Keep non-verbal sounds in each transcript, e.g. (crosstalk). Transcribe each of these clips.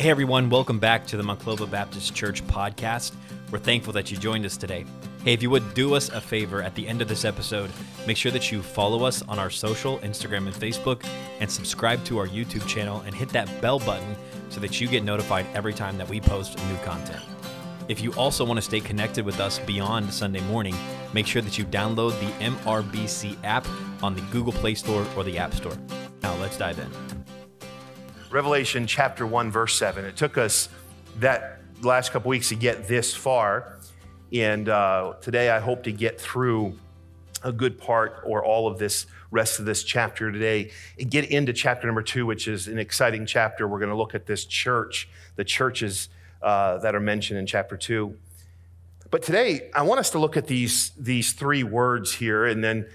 Hey everyone, welcome back to the Monclova Baptist Church podcast. We're thankful that you joined us today. Hey, if you would do us a favor at the end of this episode, make sure that you follow us on our social, Instagram and Facebook, and subscribe to our YouTube channel and hit that bell button so that you get notified every time that we post new content. If you also want to stay connected with us beyond Sunday morning, make sure that you download the MRBC app on the Google Play Store or the App Store. Now, let's dive in. Revelation chapter 1, verse 7. It took us that last couple weeks to get this far. And uh, today I hope to get through a good part or all of this rest of this chapter today and get into chapter number two, which is an exciting chapter. We're going to look at this church, the churches uh, that are mentioned in chapter two. But today I want us to look at these, these three words here and then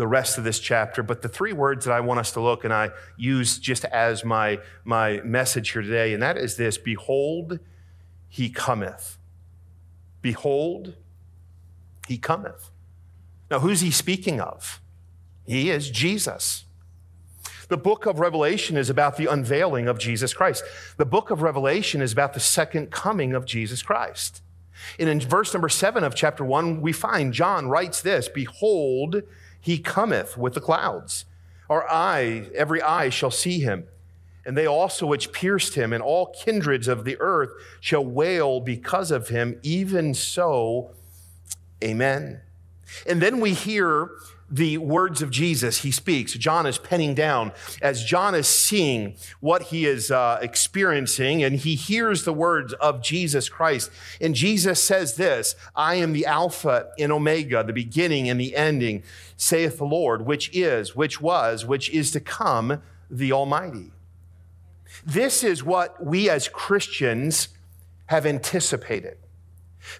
the rest of this chapter, but the three words that I want us to look and I use just as my, my message here today, and that is this Behold, he cometh. Behold, he cometh. Now, who's he speaking of? He is Jesus. The book of Revelation is about the unveiling of Jesus Christ. The book of Revelation is about the second coming of Jesus Christ. And in verse number seven of chapter one, we find John writes this Behold, he cometh with the clouds. Our eye, every eye shall see him. And they also which pierced him, and all kindreds of the earth shall wail because of him. Even so, amen. And then we hear the words of Jesus he speaks. John is penning down as John is seeing what he is uh, experiencing, and he hears the words of Jesus Christ. And Jesus says this I am the Alpha and Omega, the beginning and the ending, saith the Lord, which is, which was, which is to come, the Almighty. This is what we as Christians have anticipated.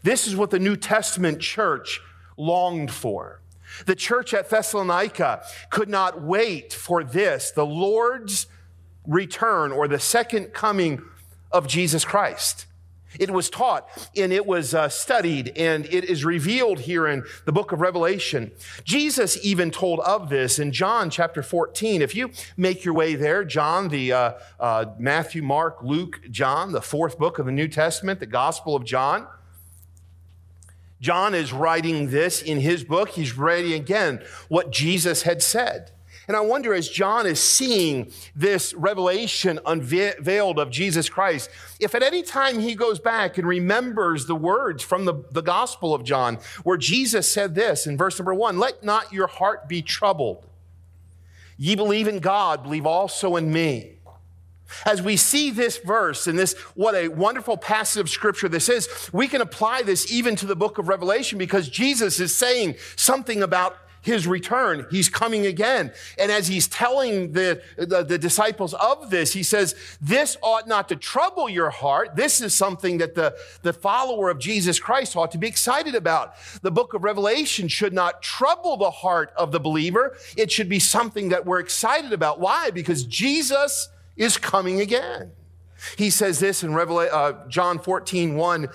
This is what the New Testament church longed for. The church at Thessalonica could not wait for this, the Lord's return or the second coming of Jesus Christ. It was taught and it was uh, studied and it is revealed here in the book of Revelation. Jesus even told of this in John chapter 14. If you make your way there, John, the uh, uh, Matthew, Mark, Luke, John, the fourth book of the New Testament, the Gospel of John. John is writing this in his book. He's writing again what Jesus had said. And I wonder as John is seeing this revelation unveiled of Jesus Christ, if at any time he goes back and remembers the words from the, the Gospel of John, where Jesus said this in verse number one Let not your heart be troubled. Ye believe in God, believe also in me. As we see this verse and this, what a wonderful passage of scripture this is, we can apply this even to the book of Revelation because Jesus is saying something about his return. He's coming again. And as he's telling the, the, the, disciples of this, he says, This ought not to trouble your heart. This is something that the, the follower of Jesus Christ ought to be excited about. The book of Revelation should not trouble the heart of the believer. It should be something that we're excited about. Why? Because Jesus is coming again. He says this in Revelation, uh, John 14, 1,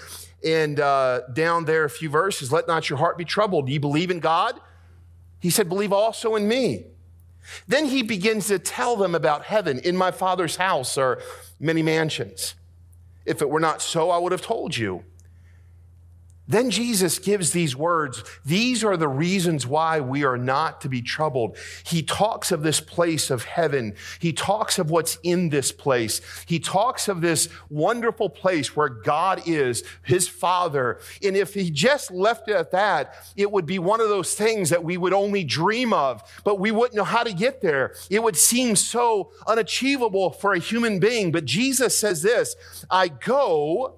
and uh, down there a few verses Let not your heart be troubled. Do you believe in God? He said, Believe also in me. Then he begins to tell them about heaven. In my Father's house are many mansions. If it were not so, I would have told you. Then Jesus gives these words. These are the reasons why we are not to be troubled. He talks of this place of heaven. He talks of what's in this place. He talks of this wonderful place where God is, his Father. And if he just left it at that, it would be one of those things that we would only dream of, but we wouldn't know how to get there. It would seem so unachievable for a human being. But Jesus says this I go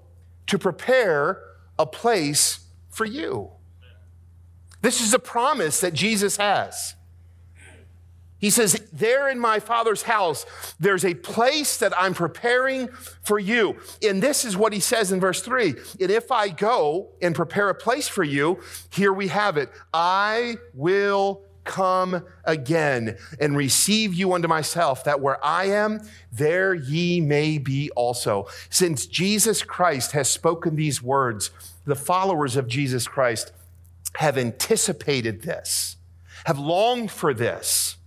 to prepare a place for you. This is a promise that Jesus has. He says, There in my Father's house, there's a place that I'm preparing for you. And this is what he says in verse 3 And if I go and prepare a place for you, here we have it I will come again and receive you unto myself, that where I am, there ye may be also. Since Jesus Christ has spoken these words, the followers of Jesus Christ have anticipated this, have longed for this.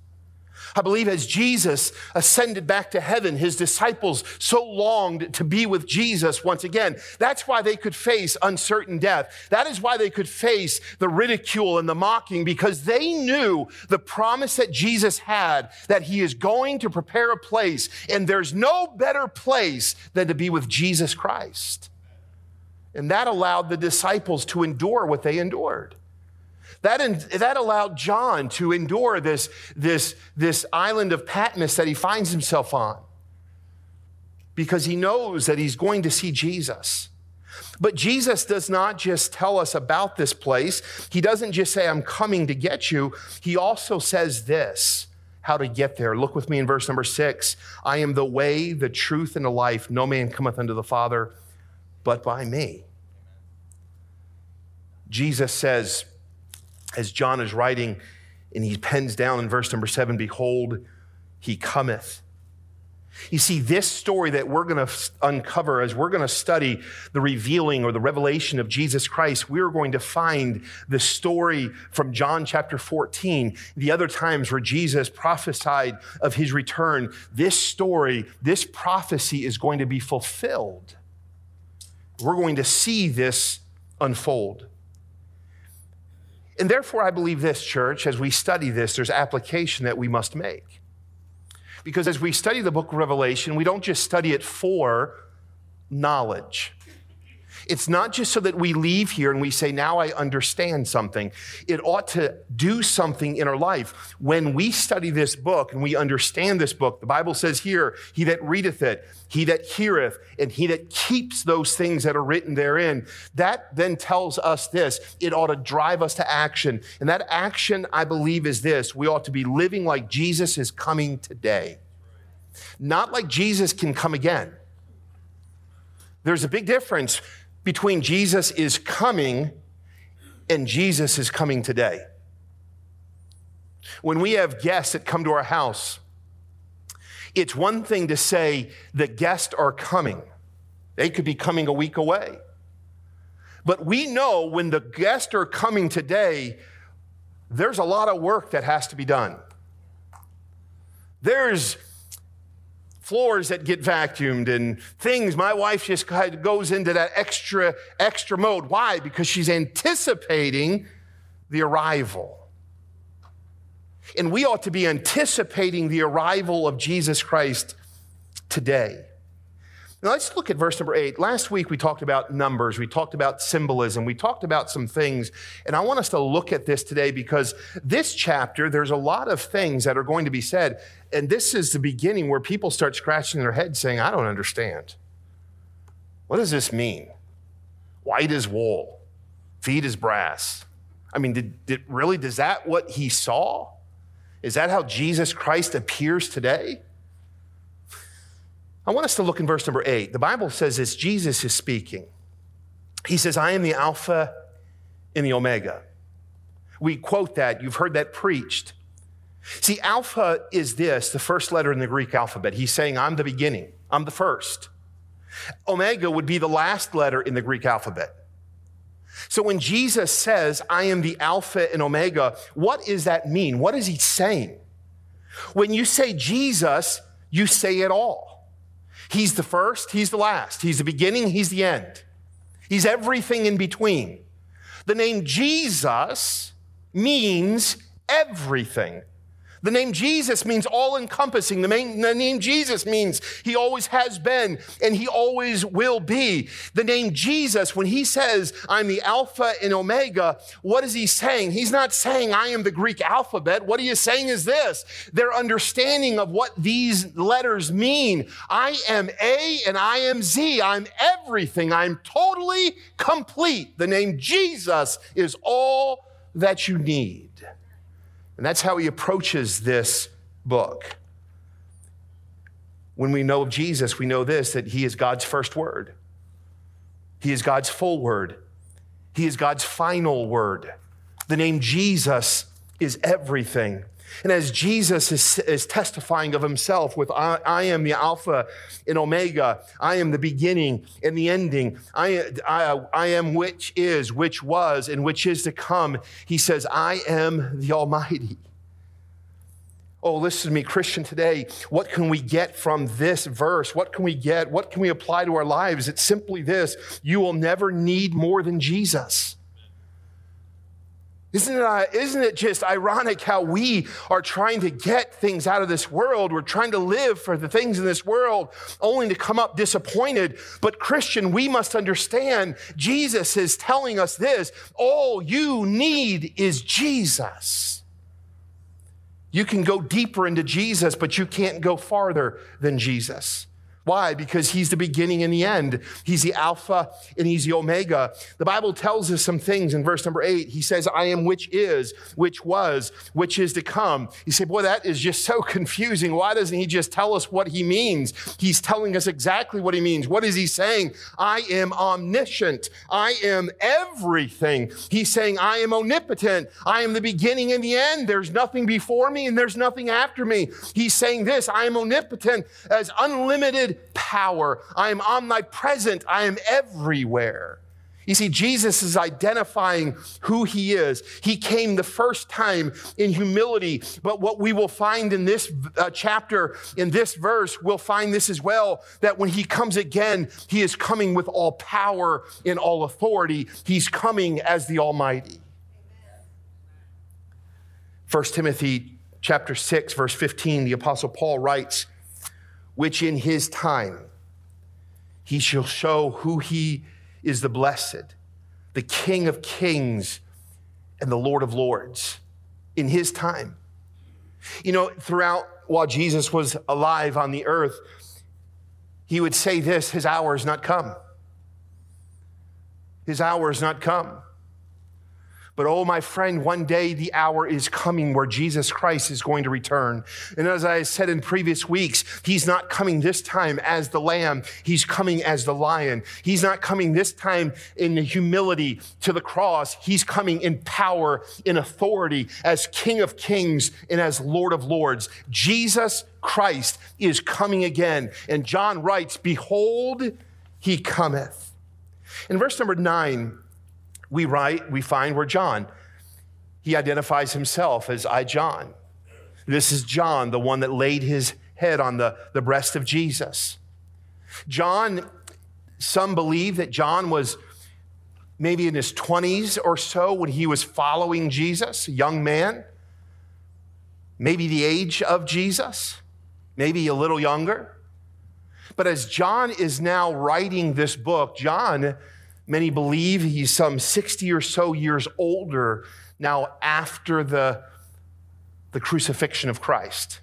I believe as Jesus ascended back to heaven, his disciples so longed to be with Jesus once again. That's why they could face uncertain death. That is why they could face the ridicule and the mocking because they knew the promise that Jesus had that he is going to prepare a place. And there's no better place than to be with Jesus Christ. And that allowed the disciples to endure what they endured. That, that allowed John to endure this, this, this island of Patmos that he finds himself on because he knows that he's going to see Jesus. But Jesus does not just tell us about this place. He doesn't just say, I'm coming to get you. He also says this how to get there. Look with me in verse number six I am the way, the truth, and the life. No man cometh unto the Father but by me. Jesus says, as John is writing, and he pens down in verse number seven, Behold, he cometh. You see, this story that we're going to uncover as we're going to study the revealing or the revelation of Jesus Christ, we're going to find the story from John chapter 14, the other times where Jesus prophesied of his return. This story, this prophecy is going to be fulfilled. We're going to see this unfold. And therefore, I believe this, church, as we study this, there's application that we must make. Because as we study the book of Revelation, we don't just study it for knowledge. It's not just so that we leave here and we say, now I understand something. It ought to do something in our life. When we study this book and we understand this book, the Bible says here, he that readeth it, he that heareth, and he that keeps those things that are written therein, that then tells us this. It ought to drive us to action. And that action, I believe, is this. We ought to be living like Jesus is coming today. Not like Jesus can come again. There's a big difference between Jesus is coming and Jesus is coming today. When we have guests that come to our house, it's one thing to say the guests are coming. They could be coming a week away. But we know when the guests are coming today, there's a lot of work that has to be done. There's floors that get vacuumed and things. My wife just goes into that extra, extra mode. Why? Because she's anticipating the arrival. And we ought to be anticipating the arrival of Jesus Christ today. Now let's look at verse number eight. Last week we talked about numbers, we talked about symbolism, we talked about some things, and I want us to look at this today because this chapter, there's a lot of things that are going to be said, and this is the beginning where people start scratching their heads saying, I don't understand. What does this mean? White as wool, feet as brass. I mean, did, did really, does that what he saw? Is that how Jesus Christ appears today? I want us to look in verse number eight. The Bible says this Jesus is speaking. He says, I am the Alpha and the Omega. We quote that, you've heard that preached. See, Alpha is this, the first letter in the Greek alphabet. He's saying, I'm the beginning, I'm the first. Omega would be the last letter in the Greek alphabet. So when Jesus says, I am the Alpha and Omega, what does that mean? What is he saying? When you say Jesus, you say it all. He's the first, He's the last. He's the beginning, He's the end. He's everything in between. The name Jesus means everything. The name Jesus means all encompassing. The, the, name Jesus means he always has been and he always will be. The name Jesus, when he says, I'm the Alpha and Omega, what is he saying? He's not saying, I am the Greek alphabet. What he is saying is this their understanding of what these letters mean. I am A and I am Z. I'm everything. I'm totally complete. The name Jesus is all that you need. And that's how he approaches this book. When we know of Jesus, we know this that he is God's first word, he is God's full word, he is God's final word. The name Jesus is everything. And as Jesus is, is testifying of himself with, I, I, am the Alpha and Omega, I am the beginning and the ending, I, I, I am which is, which was, and which is to come, he says, I am the Almighty. Oh, listen to me, Christian, today. What can we get from this verse? What can we get? What can we apply to our lives? It's simply this you will never need more than Jesus. Isn't it, uh, isn't it just ironic how we are trying to get things out of this world? We're trying to live for the things in this world only to come up disappointed. But, Christian, we must understand Jesus is telling us this all you need is Jesus. You can go deeper into Jesus, but you can't go farther than Jesus. Why? Because he's the beginning and the end. He's the Alpha and he's the Omega. The Bible tells us some things in verse number eight. He says, I am which is, which was, which is to come. You say, boy, that is just so confusing. Why doesn't he just tell us what he means? He's telling us exactly what he means. What is he saying? I am omniscient. I am everything. He's saying, I am omnipotent. I am the beginning and the end. There's nothing before me and there's nothing after me. He's saying this I am omnipotent as unlimited power. I am omnipresent. I am everywhere. You see, Jesus is identifying who he is. He came the first time in humility, but what we will find in this uh, chapter, in this verse, we'll find this as well that when he comes again, he is coming with all power and all authority. He's coming as the Almighty. 1 Timothy chapter 6 verse 15 the apostle Paul writes which in his time he shall show who he is the blessed, the King of kings and the Lord of lords in his time. You know, throughout while Jesus was alive on the earth, he would say this his hour has not come. His hour has not come. But oh, my friend, one day the hour is coming where Jesus Christ is going to return. And as I said in previous weeks, he's not coming this time as the lamb, he's coming as the lion. He's not coming this time in the humility to the cross, he's coming in power, in authority, as King of kings and as Lord of lords. Jesus Christ is coming again. And John writes, Behold, he cometh. In verse number nine, we write, we find where John, he identifies himself as I, John. This is John, the one that laid his head on the, the breast of Jesus. John, some believe that John was maybe in his 20s or so when he was following Jesus, a young man, maybe the age of Jesus, maybe a little younger. But as John is now writing this book, John Many believe he's some 60 or so years older now after the, the crucifixion of Christ.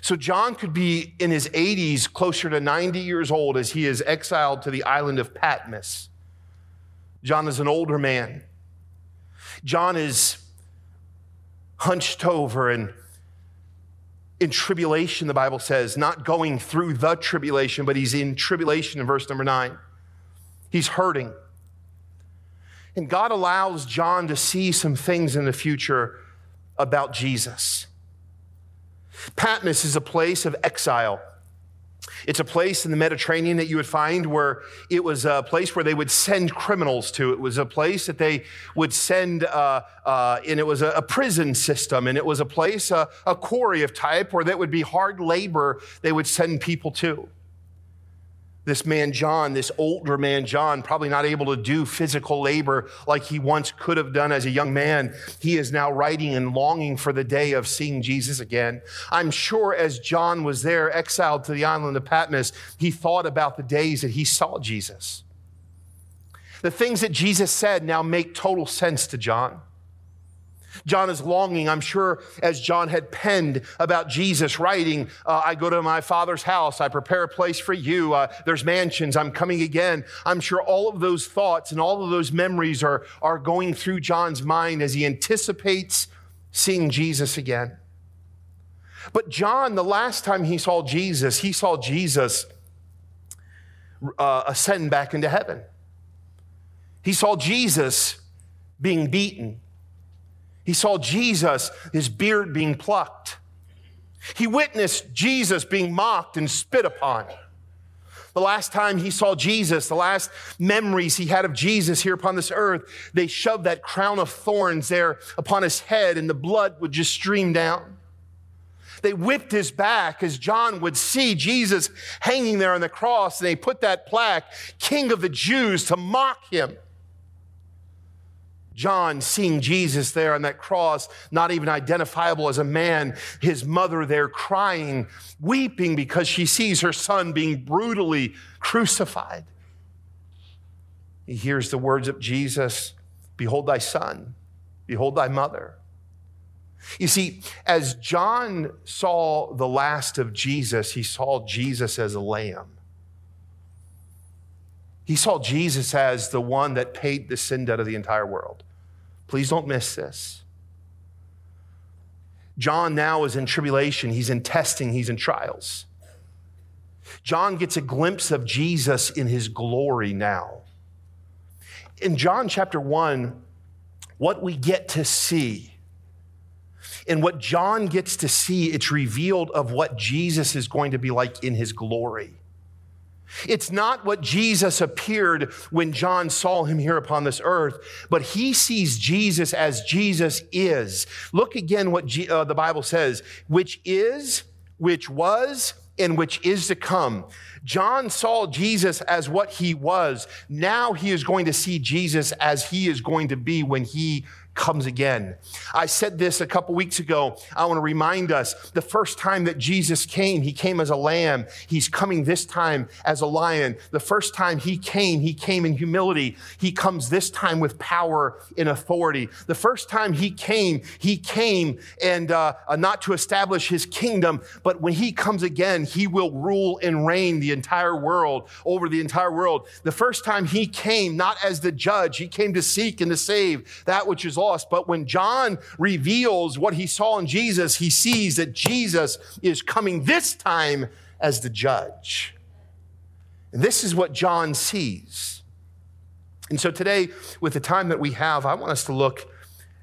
So John could be in his 80s, closer to 90 years old, as he is exiled to the island of Patmos. John is an older man. John is hunched over and in tribulation, the Bible says, not going through the tribulation, but he's in tribulation in verse number nine. He's hurting. And God allows John to see some things in the future about Jesus. Patmos is a place of exile. It's a place in the Mediterranean that you would find where it was a place where they would send criminals to. It was a place that they would send, uh, uh, and it was a, a, prison system, and it was a place, a quarry of type, where that would be hard labor they would send people to this man John, this older man John, probably not able to do physical labor like he once could have done as a young man, he is now writing and longing for the day of seeing Jesus again. I'm sure as John was there, exiled to the island of Patmos, he thought about the days that he saw Jesus. The things that Jesus said now make total sense to John. John is longing, I'm sure, as John had penned about Jesus, writing, uh, I go to my father's house, I prepare a place for you, uh, there's mansions, I'm coming again. I'm sure all of those thoughts and all of those memories are, are going through John's mind as he anticipates seeing Jesus again. But John, the last time he saw Jesus, he saw Jesus uh, ascend back into heaven. He saw Jesus being beaten. He saw Jesus, his beard being plucked. He witnessed Jesus being mocked and spit upon. The last time he saw Jesus, the last memories he had of Jesus here upon this earth, they shoved that crown of thorns there upon his head and the blood would just stream down. They whipped his back as John would see Jesus hanging there on the cross, and they put that plaque, King of the Jews, to mock him. John seeing Jesus there on that cross, not even identifiable as a man, his mother there crying, weeping because she sees her son being brutally crucified. He hears the words of Jesus Behold thy son, behold thy mother. You see, as John saw the last of Jesus, he saw Jesus as a lamb. He saw Jesus as the one that paid the sin debt of the entire world. Please don't miss this. John now is in tribulation, he's in testing, he's in trials. John gets a glimpse of Jesus in his glory now. In John chapter 1, what we get to see, and what John gets to see, it's revealed of what Jesus is going to be like in his glory. It's not what Jesus appeared when John saw him here upon this earth, but he sees Jesus as Jesus is. Look again what G, uh, the Bible says, which is, which was, and which is to come. John saw Jesus as what he was. Now he is going to see Jesus as he is going to be when he comes again. I said this a couple weeks ago. I want to remind us the first time that Jesus came, he came as a lamb. He's coming this time as a lion. The first time he came, he came in humility. He comes this time with power and authority. The first time he came, he came and uh, uh, not to establish his kingdom, but when he comes again, he will rule and reign the entire world over the entire world. The first time he came, not as the judge, he came to seek and to save that which is lost. But when John reveals what he saw in Jesus, he sees that Jesus is coming this time as the judge. And this is what John sees. And so today, with the time that we have, I want us to look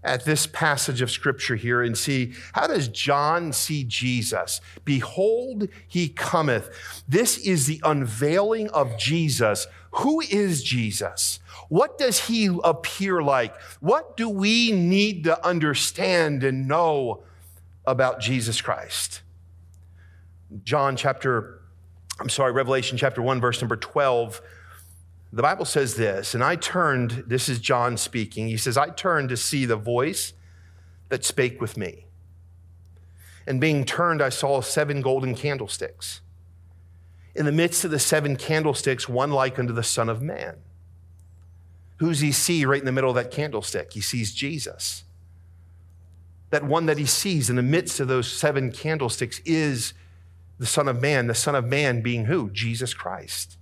at this passage of scripture here and see how does John see Jesus? Behold, he cometh. This is the unveiling of Jesus. Who is Jesus? What does he appear like? What do we need to understand and know about Jesus Christ? John chapter, I'm sorry, Revelation chapter 1, verse number 12. The Bible says this, and I turned, this is John speaking. He says, I turned to see the voice that spake with me. And being turned, I saw seven golden candlesticks. In the midst of the seven candlesticks, one like unto the Son of Man. Who's he see right in the middle of that candlestick? He sees Jesus. That one that he sees in the midst of those seven candlesticks is the Son of Man, the Son of Man being who? Jesus Christ.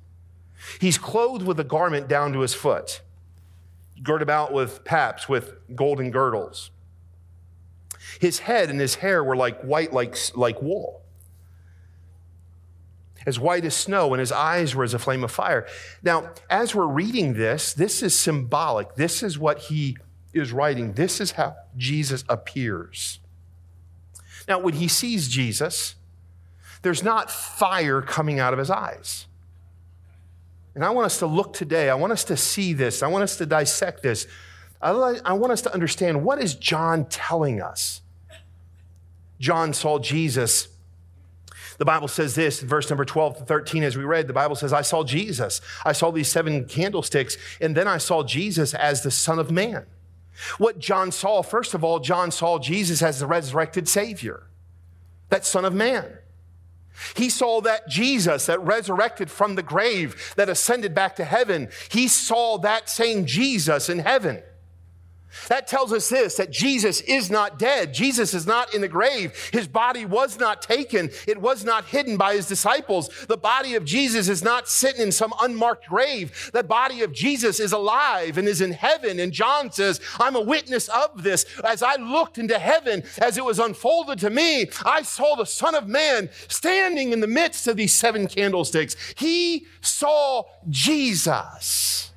He's clothed with a garment down to his foot, girded about with paps, with golden girdles. His head and his hair were like white, like, like wool as white as snow, and his eyes were as a flame of fire. Now, as we're reading this, this is symbolic. This is what he is writing. This is how Jesus appears. Now, when he sees Jesus, there's not fire coming out of his eyes. And I want us to look today, I want us to see this, I want us to dissect this. I want us to understand what is John telling us? John saw Jesus the Bible says this verse number 12 to 13, as we read, the Bible says, I saw Jesus. I saw these seven candlesticks, and then I saw Jesus as the Son of Man. What John saw, first of all, John saw Jesus as the resurrected Savior, that Son of Man. He saw that Jesus that resurrected from the grave, that ascended back to heaven. He saw that same Jesus in heaven. That tells us this that Jesus is not dead. Jesus is not in the grave. His body was not taken. It was not hidden by his disciples. The body of Jesus is not sitting in some unmarked grave. The body of Jesus is alive and is in heaven. And John says, I'm a witness of this. As I looked into heaven, as it was unfolded to me, I saw the Son of Man standing in the midst of these seven candlesticks. He saw Jesus.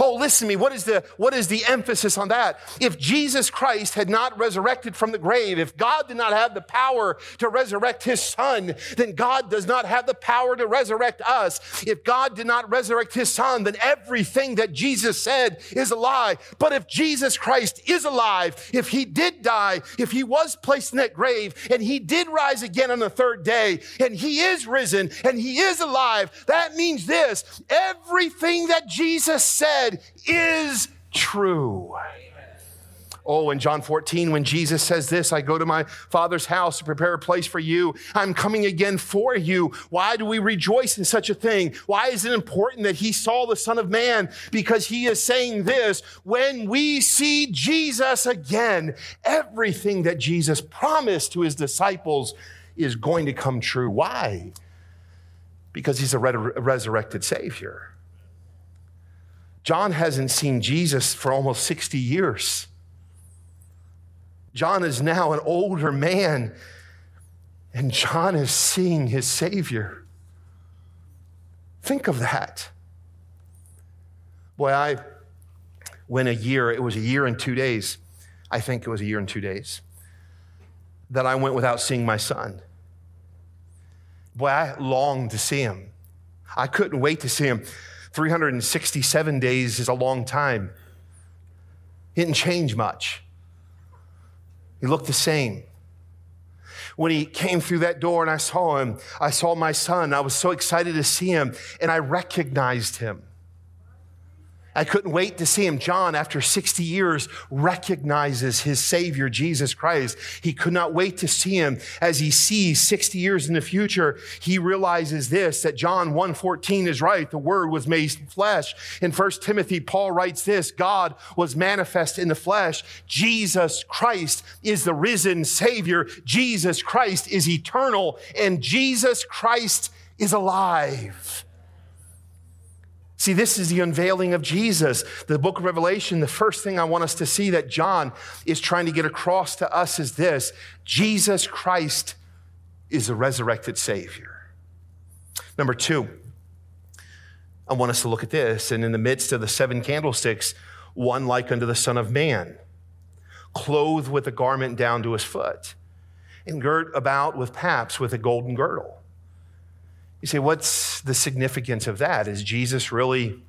Oh, listen to me. What is the what is the emphasis on that? If Jesus Christ had not resurrected from the grave, if God did not have the power to resurrect his son, then God does not have the power to resurrect us. If God did not resurrect his son, then everything that Jesus said is a lie. But if Jesus Christ is alive, if he did die, if he was placed in that grave and he did rise again on the third day, and he is risen and he is alive, that means this everything that Jesus said is true. Oh, in John 14, when Jesus says this, I go to my Father's house to prepare a place for you. I'm coming again for you. Why do we rejoice in such a thing? Why is it important that he saw the Son of Man? Because he is saying this when we see Jesus again, everything that Jesus promised to his disciples is going to come true. Why? Because he's a resurrected Savior. John hasn't seen Jesus for almost 60 years. John is now an older man, and John is seeing his Savior. Think of that. Boy, I went a year, it was a year and two days. I think it was a year and two days that I went without seeing my son. Boy, I longed to see him. I couldn't wait to see him. 367 days is a long time. He didn't change much. He looked the same. When he came through that door and I saw him, I saw my son. I was so excited to see him and I recognized him. I couldn't wait to see him. John, after 60 years, recognizes his Savior, Jesus Christ. He could not wait to see him as he sees 60 years in the future. He realizes this, that John 1.14 is right. The word was made flesh. In 1 Timothy, Paul writes this, God was manifest in the flesh. Jesus Christ is the risen Savior. Jesus Christ is eternal and Jesus Christ is alive. See, this is the unveiling of Jesus. The book of Revelation, the first thing I want us to see that John is trying to get across to us is this Jesus Christ is a resurrected Savior. Number two, I want us to look at this. And in the midst of the seven candlesticks, one like unto the Son of Man, clothed with a garment down to his foot, and girt about with paps with a golden girdle. You say, what's the significance of that? Is Jesus really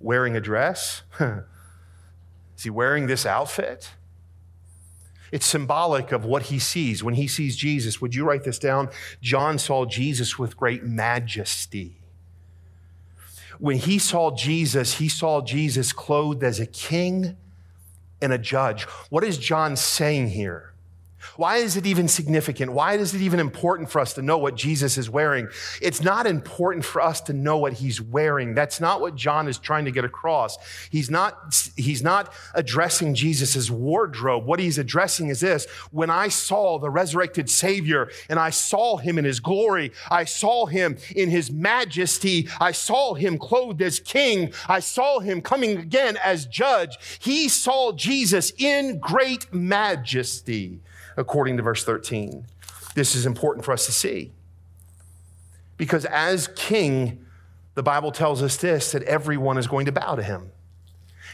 wearing a dress? (laughs) Is he wearing this outfit? It's symbolic of what he sees. When he sees Jesus, would you write this down? John saw Jesus with great majesty. When he saw Jesus, he saw Jesus clothed as a king and a judge. What is John saying here? Why is it even significant? Why is it even important for us to know what Jesus is wearing? It's not important for us to know what he's wearing. That's not what John is trying to get across. He's not, he's not addressing Jesus' wardrobe. What he's addressing is this when I saw the resurrected Savior and I saw him in his glory, I saw him in his majesty, I saw him clothed as king, I saw him coming again as judge. He saw Jesus in great majesty according to verse 13. This is important for us to see. Because as king, the Bible tells us this that everyone is going to bow to him.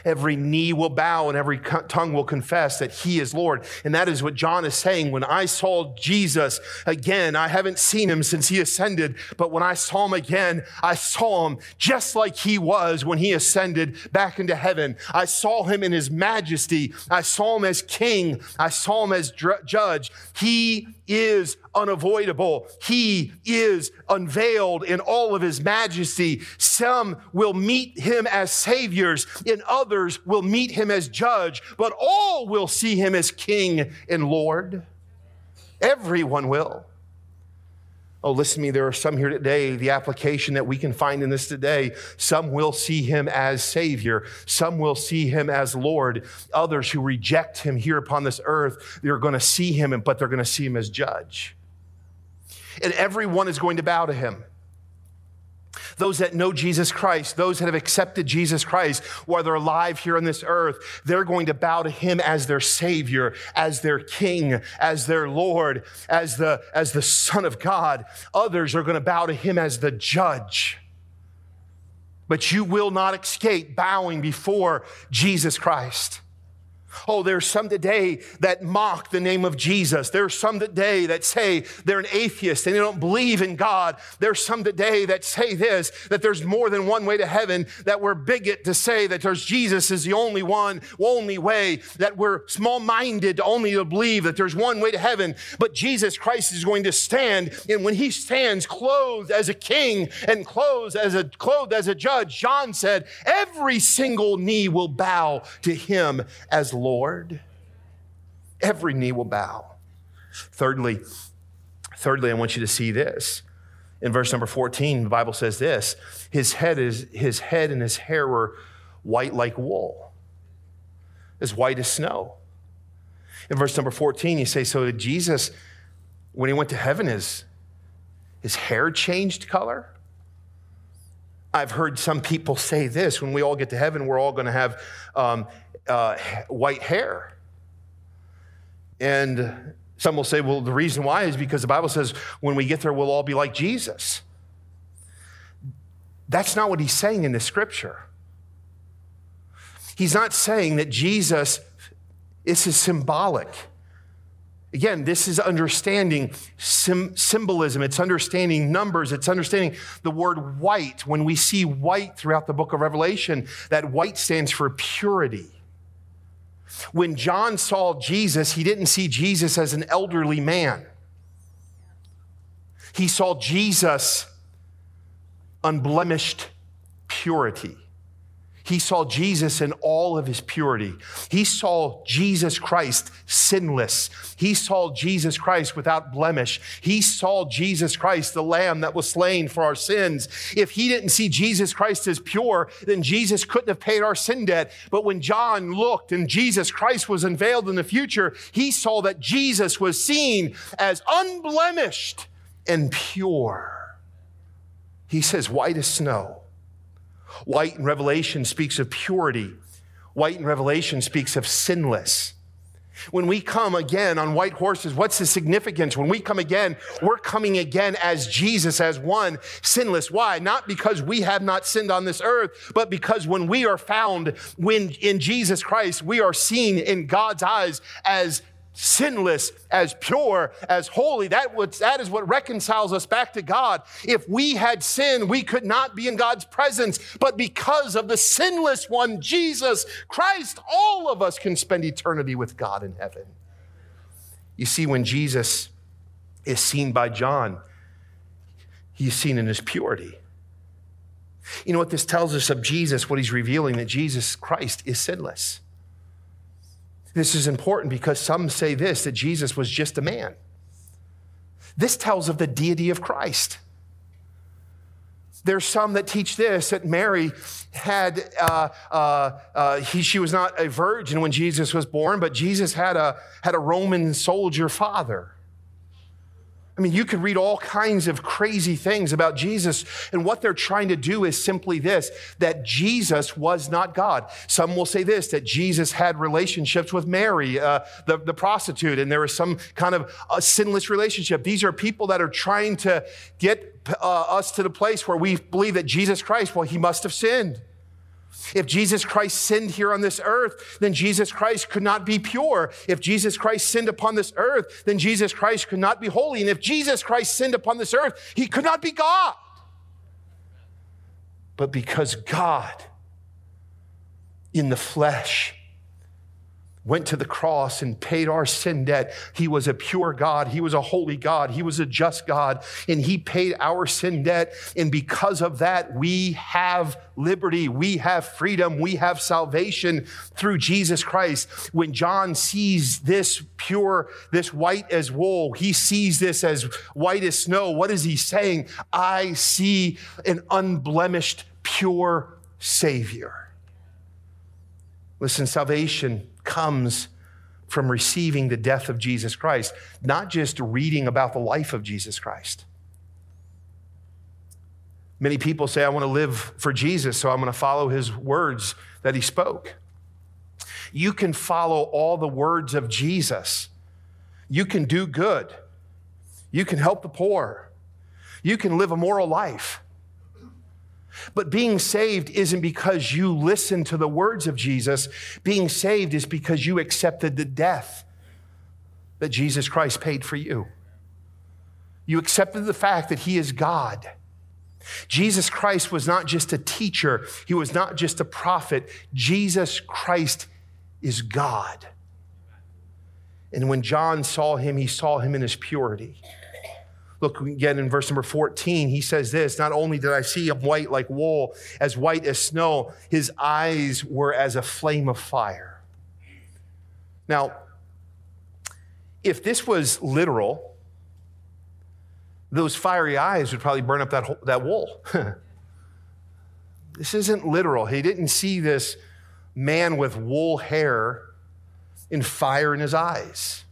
Every knee will bow and every tongue will confess that he is Lord. And that is what John is saying. When I saw Jesus again, I haven't seen him since he ascended, but when I saw him again, I saw him just like he was when he ascended back into heaven. I saw him in his majesty. I saw him as king. I saw him as dr- judge. He is unavoidable. He is unveiled in all of his majesty. Some will meet him as saviors, and others will meet him as judge, but all will see him as king and Lord. Everyone will. Oh, listen to me, there are some here today, the application that we can find in this today. Some will see him as Savior, some will see him as Lord. Others who reject him here upon this earth, they're going to see him, but they're going to see him as judge. And everyone is going to bow to him those that know Jesus Christ, those that have accepted Jesus Christ while they're alive here on this earth, they're going to bow to him as their Savior, as their King, as their Lord, as the, as the Son of God. Others are going to bow to him as the judge. but you will not escape bowing before Jesus Christ. Oh, there's some today that mock the name of Jesus. There's some today that say they're an atheist and they don't believe in God. There's some today that say this, that there's more than one way to heaven, that we're bigot to say that there's Jesus is the only one, only way, that we're small-minded only to believe that there's one way to heaven. But Jesus Christ is going to stand, and when he stands clothed as a king and clothed as a clothed as a judge, John said, every single knee will bow to him as Lord. Every knee will bow. Thirdly, thirdly, I want you to see this. In verse number 14, the Bible says this his head, is, his head and his hair were white like wool, as white as snow. In verse number 14, you say, So did Jesus, when he went to heaven, his, his hair changed color? I've heard some people say this when we all get to heaven, we're all going to have um, uh, white hair. And some will say, well, the reason why is because the Bible says when we get there, we'll all be like Jesus. That's not what he's saying in the scripture. He's not saying that Jesus, this is symbolic. Again, this is understanding sim- symbolism. It's understanding numbers. It's understanding the word white. When we see white throughout the book of Revelation, that white stands for purity. When John saw Jesus, he didn't see Jesus as an elderly man. He saw Jesus unblemished purity. He saw Jesus in all of his purity. He saw Jesus Christ sinless. He saw Jesus Christ without blemish. He saw Jesus Christ, the lamb that was slain for our sins. If he didn't see Jesus Christ as pure, then Jesus couldn't have paid our sin debt. But when John looked and Jesus Christ was unveiled in the future, he saw that Jesus was seen as unblemished and pure. He says, white as snow. White in Revelation speaks of purity. White in Revelation speaks of sinless. When we come again on white horses, what's the significance? When we come again, we're coming again as Jesus, as one sinless. Why? Not because we have not sinned on this earth, but because when we are found when in Jesus Christ, we are seen in God's eyes as sinless, as pure, as holy. That, that is what reconciles us back to God. If we had sinned, we could not be in God's presence. But because of the sinless one, Jesus Christ, all of us can spend eternity with God in heaven. You see, when Jesus is seen by John, he's seen in his purity. You know what this tells us of Jesus, what he's revealing that Jesus Christ is sinless. This is important because some say this that Jesus was just a man. This tells of the deity of Christ. There's some that teach this that Mary had, uh, uh, uh, he, she was not a virgin when Jesus was born, but Jesus had a, had a Roman soldier father. I mean, you could read all kinds of crazy things about Jesus, and what they're trying to do is simply this that Jesus was not God. Some will say this that Jesus had relationships with Mary, uh, the, the prostitute, and there was some kind of a sinless relationship. These are people that are trying to get uh, us to the place where we believe that Jesus Christ, well, he must have sinned. If Jesus Christ sinned here on this earth, then Jesus Christ could not be pure. If Jesus Christ sinned upon this earth, then Jesus Christ could not be holy. And if Jesus Christ sinned upon this earth, he could not be God. But because God in the flesh went to the cross and paid our sin debt. He was a pure God. He was a holy God. He was a just God. And He paid our sin debt. And because of that, we have liberty. We have freedom. We have salvation through Jesus Christ. When John sees this pure, this white as wool, he sees this as white as snow. What is he saying? I see an unblemished, pure Savior. Listen, salvation comes from receiving the death of Jesus Christ, not just reading about the life of Jesus Christ. Many people say, I want to live for Jesus, so I'm going to follow his words that he spoke. You can follow all the words of Jesus. You can do good. You can help the poor. You can live a moral life. But being saved isn't because you listen to the words of Jesus. Being saved is because you accepted the death that Jesus Christ paid for you. You accepted the fact that He is God. Jesus Christ was not just a teacher, He was not just a prophet. Jesus Christ is God. And when John saw Him, he saw Him in His purity. Look again in verse number 14, he says this Not only did I see him white like wool, as white as snow, his eyes were as a flame of fire. Now, if this was literal, those fiery eyes would probably burn up that, that wool. (laughs) this isn't literal. He didn't see this man with wool hair and fire in his eyes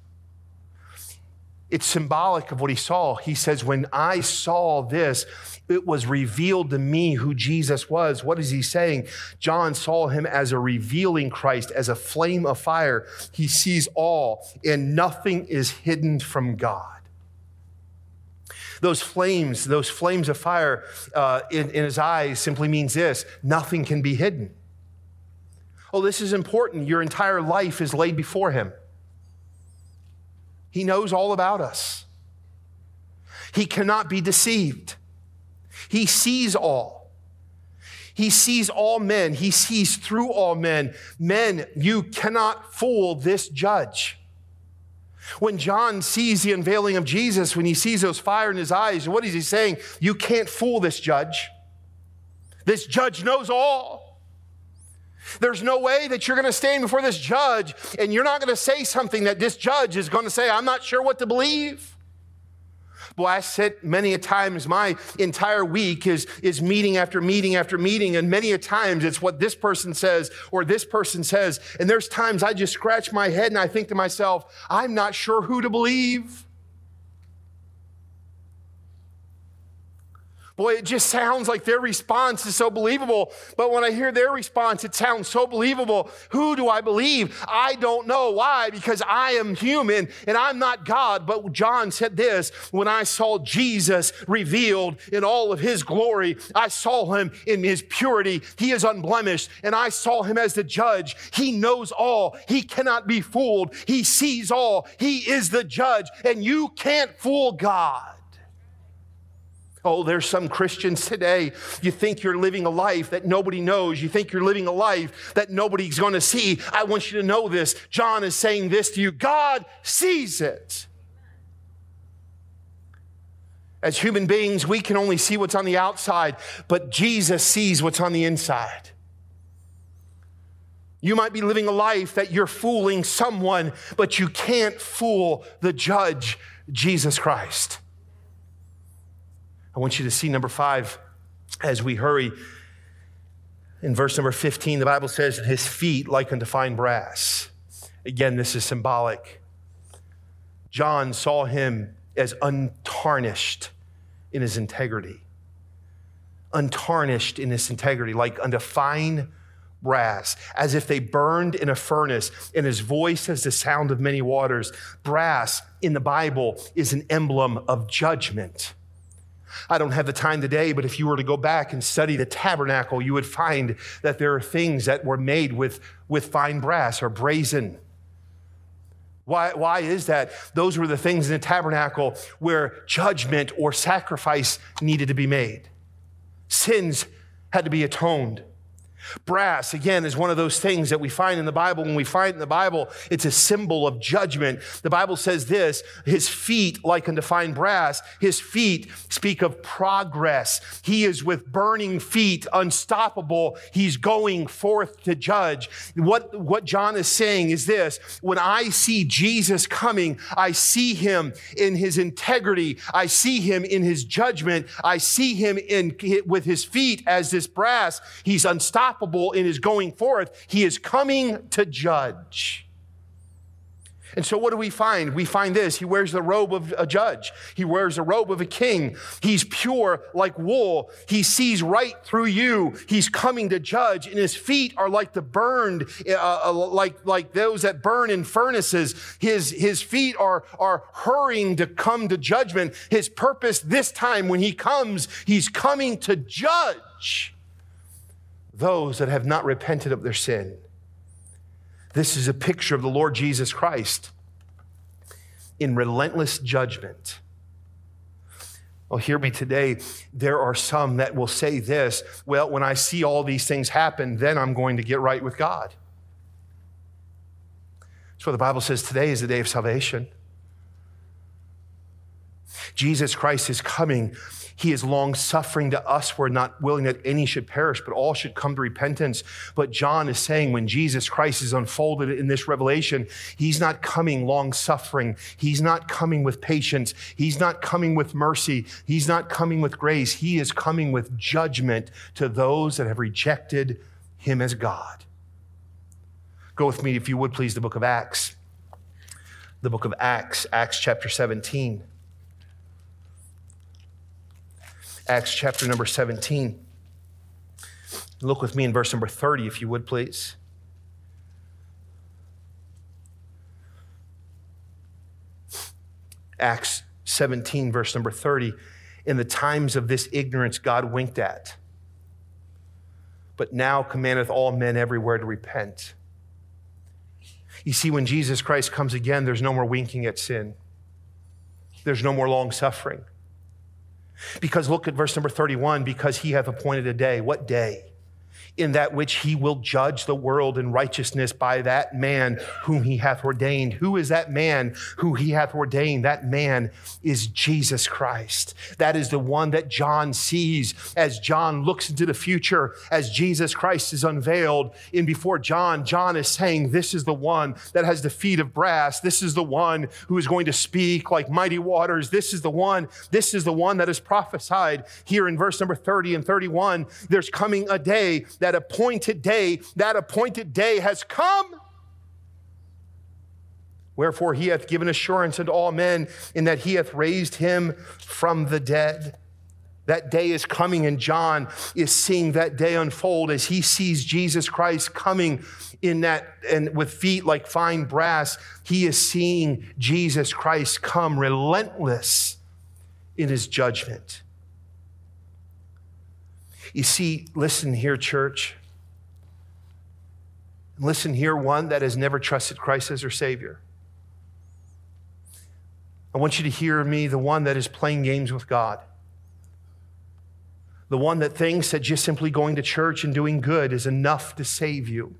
it's symbolic of what he saw. He says, When I saw this, it was revealed to me who Jesus was. What is he saying? John saw him as a revealing Christ, as a flame of fire. He sees all, and nothing is hidden from God. Those flames, those flames of fire uh, in, in his eyes simply means this nothing can be hidden. Oh, this is important. Your entire life is laid before him. He knows all about us. He cannot be deceived. He sees all. He sees all men. He sees through all men. Men, you cannot fool this judge. When John sees the unveiling of Jesus, when he sees those fire in his eyes, what is he saying? You can't fool this judge. This judge knows all. There's no way that you're going to stand before this judge and you're not going to say something that this judge is going to say, I'm not sure what to believe. Boy, I sit many a times, my entire week is, is meeting after meeting after meeting, and many a times it's what this person says or this person says. And there's times I just scratch my head and I think to myself, I'm not sure who to believe. Boy, it just sounds like their response is so believable. But when I hear their response, it sounds so believable. Who do I believe? I don't know. Why? Because I am human and I'm not God. But John said this when I saw Jesus revealed in all of his glory, I saw him in his purity. He is unblemished. And I saw him as the judge. He knows all. He cannot be fooled. He sees all. He is the judge. And you can't fool God. Oh, there's some Christians today. You think you're living a life that nobody knows. You think you're living a life that nobody's going to see. I want you to know this. John is saying this to you God sees it. As human beings, we can only see what's on the outside, but Jesus sees what's on the inside. You might be living a life that you're fooling someone, but you can't fool the judge, Jesus Christ. I want you to see number five as we hurry. In verse number 15, the Bible says, His feet like unto fine brass. Again, this is symbolic. John saw him as untarnished in his integrity. Untarnished in his integrity, like unto fine brass, as if they burned in a furnace, and his voice as the sound of many waters. Brass in the Bible is an emblem of judgment. I don't have the time today, but if you were to go back and study the tabernacle, you would find that there are things that were made with, with fine brass or brazen. Why, why is that? Those were the things in the tabernacle where judgment or sacrifice needed to be made. Sins had to be atoned. Brass, again, is one of those things that we find in the Bible. When we find in the Bible, it's a symbol of judgment. The Bible says this His feet, like unto fine brass, his feet speak of progress. He is with burning feet, unstoppable. He's going forth to judge. What, what John is saying is this when I see Jesus coming, I see him in his integrity, I see him in his judgment, I see him in, with his feet as this brass. He's unstoppable unstoppable in his going forth. He is coming to judge. And so, what do we find? We find this. He wears the robe of a judge. He wears the robe of a king. He's pure like wool. He sees right through you. He's coming to judge, and his feet are like the burned, uh, uh like, like those that burn in furnaces. His, his feet are, are hurrying to come to judgment. His purpose this time, when he comes, he's coming to judge. Those that have not repented of their sin. This is a picture of the Lord Jesus Christ in relentless judgment. Well, hear me today. There are some that will say this well, when I see all these things happen, then I'm going to get right with God. That's what the Bible says today is the day of salvation. Jesus Christ is coming he is long suffering to us. We're not willing that any should perish, but all should come to repentance. But John is saying when Jesus Christ is unfolded in this revelation, he's not coming long suffering. He's not coming with patience. He's not coming with mercy. He's not coming with grace. He is coming with judgment to those that have rejected him as God. Go with me, if you would please, the book of Acts. The book of Acts, Acts chapter 17. Acts chapter number 17. Look with me in verse number 30, if you would, please. Acts 17, verse number 30. In the times of this ignorance, God winked at, but now commandeth all men everywhere to repent. You see, when Jesus Christ comes again, there's no more winking at sin, there's no more long suffering. Because look at verse number 31 because he hath appointed a day. What day? In that which he will judge the world in righteousness by that man whom he hath ordained. Who is that man who he hath ordained? That man is Jesus Christ. That is the one that John sees as John looks into the future, as Jesus Christ is unveiled. In before John, John is saying, This is the one that has the feet of brass. This is the one who is going to speak like mighty waters. This is the one, this is the one that is prophesied here in verse number 30 and 31. There's coming a day that that appointed day, that appointed day has come. Wherefore he hath given assurance unto all men in that he hath raised him from the dead. That day is coming, and John is seeing that day unfold as he sees Jesus Christ coming in that and with feet like fine brass. He is seeing Jesus Christ come relentless in his judgment. You see, listen here, church. Listen here, one that has never trusted Christ as their Savior. I want you to hear me, the one that is playing games with God. The one that thinks that just simply going to church and doing good is enough to save you.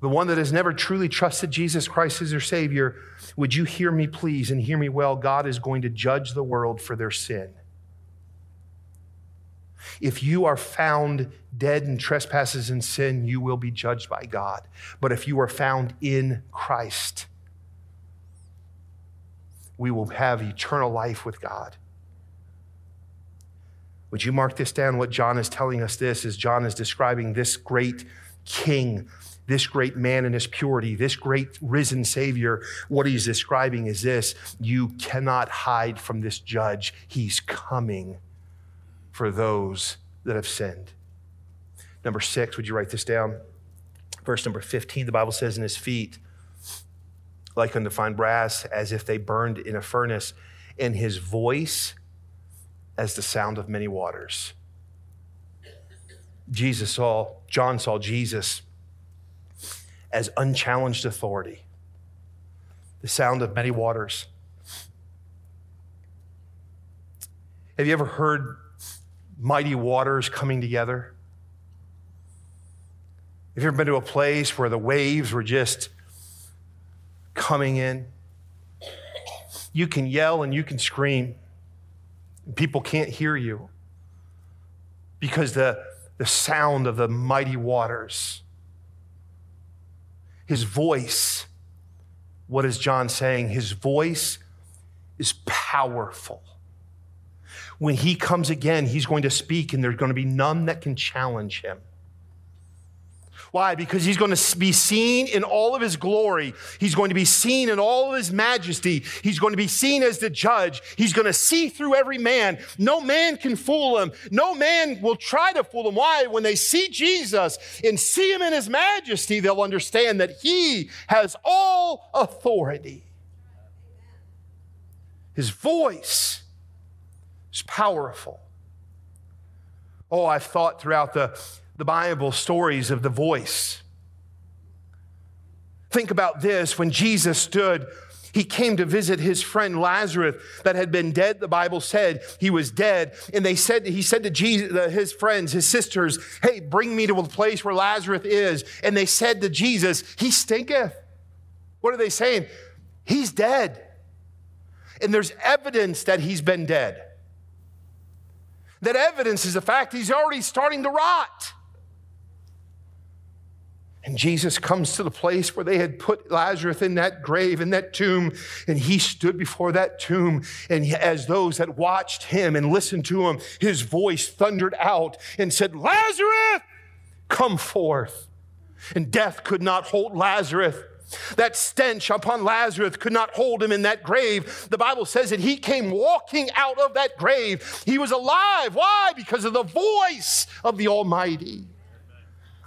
The one that has never truly trusted Jesus Christ as their Savior, would you hear me please and hear me well? God is going to judge the world for their sin. If you are found dead in trespasses and sin, you will be judged by God. But if you are found in Christ, we will have eternal life with God. Would you mark this down? What John is telling us this is John is describing this great king, this great man in his purity, this great risen Savior. What he's describing is this you cannot hide from this judge. He's coming for those that have sinned. Number six, would you write this down? Verse number 15, the Bible says, In his feet, like unto fine brass, as if they burned in a furnace, and his voice as the sound of many waters. Jesus saw, John saw Jesus as unchallenged authority, the sound of many waters. Have you ever heard mighty waters coming together? Have you ever been to a place where the waves were just coming in? You can yell and you can scream. People can't hear you because the, the sound of the mighty waters, his voice, what is John saying? His voice is powerful when he comes again, he's going to speak and there's going to be none that can challenge him. Why? Because he's going to be seen in all of his glory. He's going to be seen in all of his majesty. He's going to be seen as the judge. He's going to see through every man. No man can fool him. No man will try to fool him. Why? When they see Jesus and see him in his majesty, they'll understand that he has all authority. His voice is powerful. Oh, I've thought throughout the, the Bible stories of the voice. Think about this when Jesus stood he came to visit his friend Lazarus that had been dead. The Bible said he was dead. And they said, he said to Jesus, his friends, his sisters, Hey, bring me to a place where Lazarus is. And they said to Jesus, He stinketh. What are they saying? He's dead. And there's evidence that he's been dead. That evidence is the fact he's already starting to rot. And Jesus comes to the place where they had put Lazarus in that grave, in that tomb, and he stood before that tomb. And as those that watched him and listened to him, his voice thundered out and said, Lazarus, come forth. And death could not hold Lazarus. That stench upon Lazarus could not hold him in that grave. The Bible says that he came walking out of that grave. He was alive. Why? Because of the voice of the Almighty.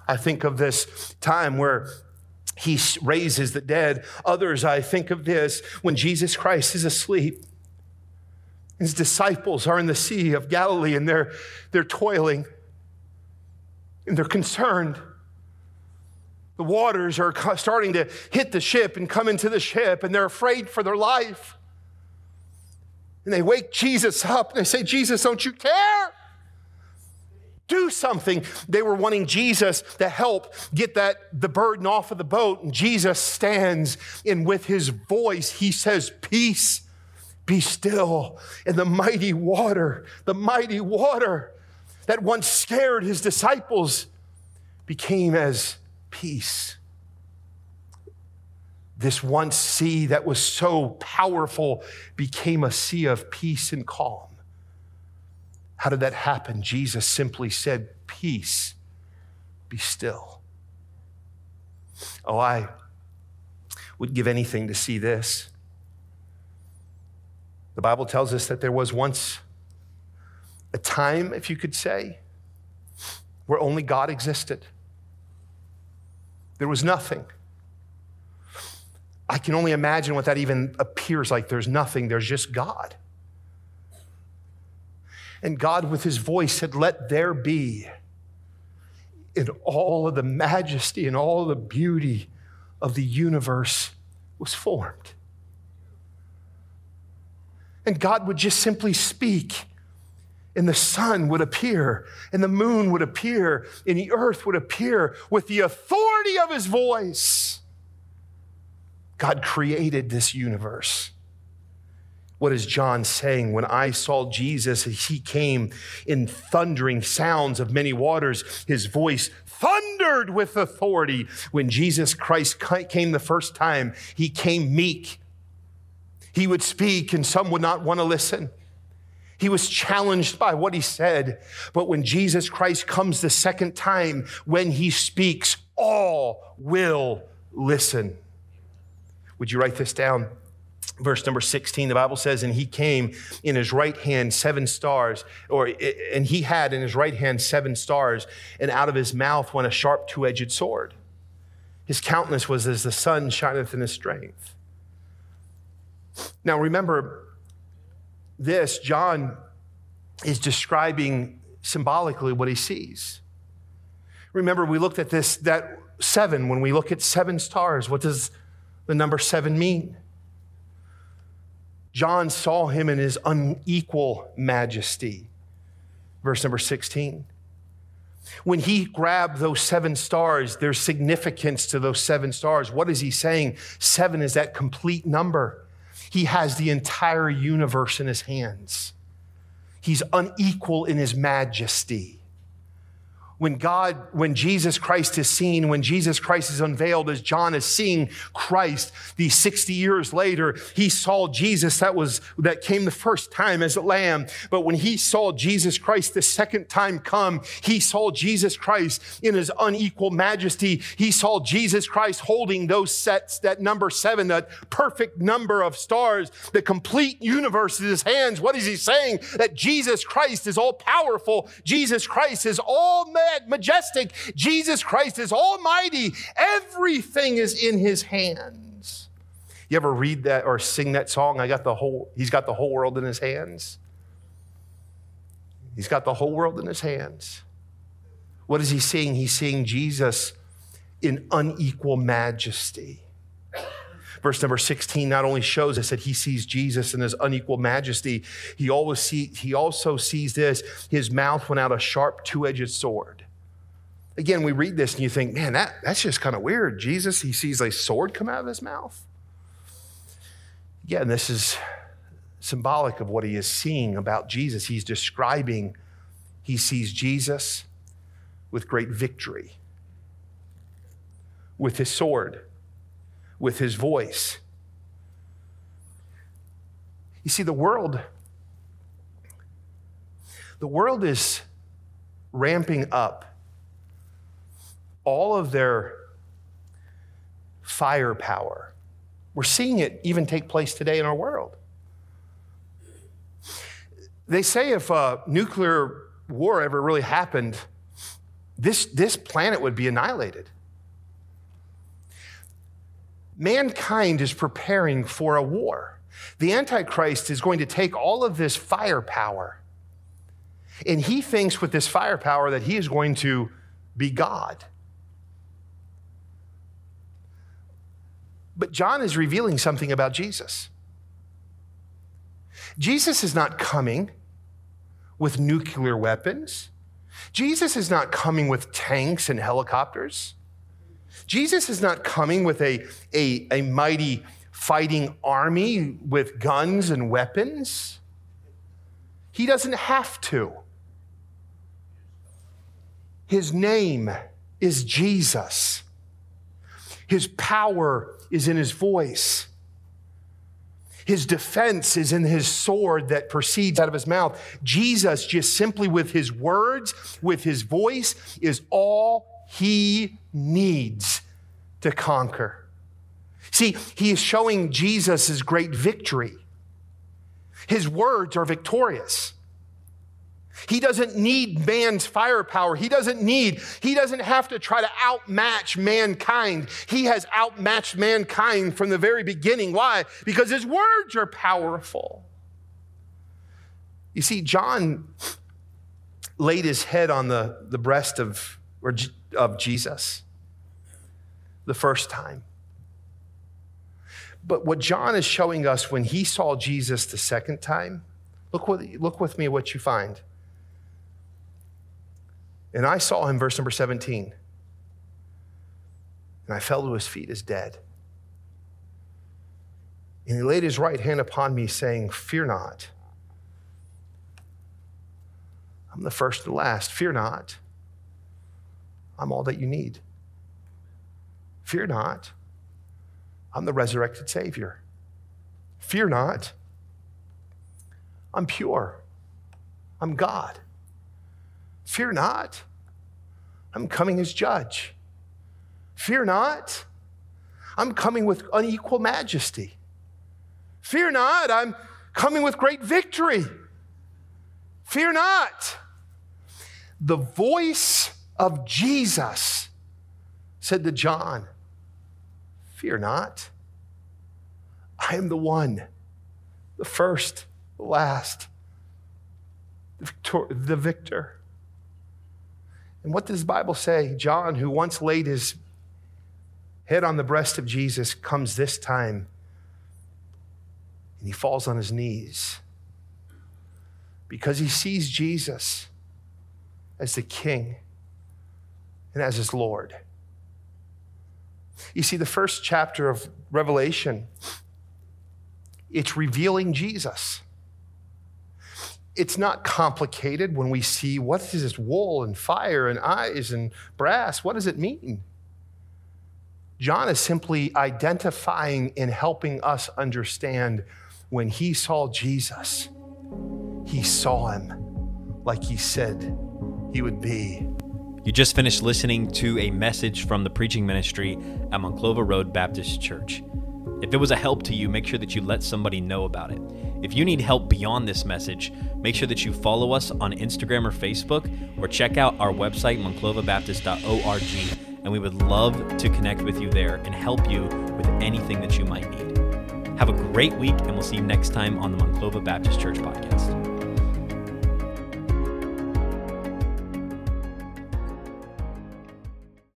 I think of this time where he raises the dead. Others, I think of this when Jesus Christ is asleep. His disciples are in the Sea of Galilee and they're, they're toiling and they're concerned. The waters are starting to hit the ship and come into the ship, and they're afraid for their life. And they wake Jesus up and they say, Jesus, don't you care? do something. They were wanting Jesus to help get that the burden off of the boat. And Jesus stands and with his voice, he says, Peace, be still. And the mighty water, the mighty water that once scared his disciples became as peace. This once sea that was so powerful became a sea of peace and calm. How did that happen? Jesus simply said, Peace, be still. Oh, I would give anything to see this. The Bible tells us that there was once a time, if you could say, where only God existed. There was nothing. I can only imagine what that even appears like. There's nothing, there's just God. And God, with his voice, said, Let there be. In all of the majesty and all the beauty of the universe was formed. And God would just simply speak, and the sun would appear, and the moon would appear, and the earth would appear with the authority of his voice. God created this universe. What is John saying? When I saw Jesus, he came in thundering sounds of many waters. His voice thundered with authority. When Jesus Christ came the first time, he came meek. He would speak, and some would not want to listen. He was challenged by what he said. But when Jesus Christ comes the second time, when he speaks, all will listen. Would you write this down? verse number 16 the bible says and he came in his right hand seven stars or and he had in his right hand seven stars and out of his mouth went a sharp two-edged sword his countenance was as the sun shineth in his strength now remember this john is describing symbolically what he sees remember we looked at this that seven when we look at seven stars what does the number seven mean John saw him in his unequal majesty. Verse number 16. When he grabbed those seven stars, there's significance to those seven stars. What is he saying? Seven is that complete number. He has the entire universe in his hands. He's unequal in his majesty when God, when Jesus Christ is seen, when Jesus Christ is unveiled, as John is seeing Christ, these 60 years later, he saw Jesus that was, that came the first time as a lamb. But when he saw Jesus Christ the second time come, he saw Jesus Christ in his unequal majesty. He saw Jesus Christ holding those sets, that number seven, that perfect number of stars, the complete universe in his hands. What is he saying? That Jesus Christ is all powerful. Jesus Christ is all majestic. Jesus Christ is almighty. Everything is in his hands. You ever read that or sing that song? I got the whole, he's got the whole world in his hands. He's got the whole world in his hands. What is he seeing? He's seeing Jesus in unequal majesty. Verse number 16 not only shows us that he sees Jesus in his unequal majesty, he, always see, he also sees this his mouth went out a sharp two edged sword. Again, we read this and you think, man, that, that's just kind of weird. Jesus, he sees a sword come out of his mouth. Again, this is symbolic of what he is seeing about Jesus. He's describing, he sees Jesus with great victory, with his sword, with his voice. You see, the world, the world is ramping up all of their firepower. We're seeing it even take place today in our world. They say if a nuclear war ever really happened, this, this planet would be annihilated. Mankind is preparing for a war. The Antichrist is going to take all of this firepower, and he thinks with this firepower that he is going to be God. But John is revealing something about Jesus. Jesus is not coming with nuclear weapons. Jesus is not coming with tanks and helicopters. Jesus is not coming with a, a, a mighty fighting army with guns and weapons. He doesn't have to. His name is Jesus. His power is in his voice. His defense is in his sword that proceeds out of his mouth. Jesus, just simply with his words, with his voice, is all he needs to conquer. See, he is showing Jesus' his great victory. His words are victorious. He doesn't need man's firepower. He doesn't need, he doesn't have to try to outmatch mankind. He has outmatched mankind from the very beginning. Why? Because his words are powerful. You see, John laid his head on the, the breast of, of Jesus the first time. But what John is showing us when he saw Jesus the second time, look, what, look with me what you find. And I saw him, verse number 17, and I fell to his feet as dead. And he laid his right hand upon me, saying, Fear not. I'm the first and last. Fear not. I'm all that you need. Fear not. I'm the resurrected Savior. Fear not. I'm pure. I'm God. Fear not. I'm coming as judge. Fear not. I'm coming with unequal majesty. Fear not. I'm coming with great victory. Fear not. The voice of Jesus said to John, Fear not. I am the one, the first, the last, the victor. The victor. And what does the Bible say? John, who once laid his head on the breast of Jesus, comes this time and he falls on his knees because he sees Jesus as the king and as his Lord. You see, the first chapter of Revelation, it's revealing Jesus it's not complicated when we see what is this wool and fire and eyes and brass? What does it mean? John is simply identifying and helping us understand when he saw Jesus, he saw him like he said he would be. You just finished listening to a message from the preaching ministry at Monclova Road Baptist Church. If it was a help to you, make sure that you let somebody know about it. If you need help beyond this message, make sure that you follow us on Instagram or Facebook or check out our website, monclovabaptist.org, and we would love to connect with you there and help you with anything that you might need. Have a great week, and we'll see you next time on the Monclova Baptist Church podcast.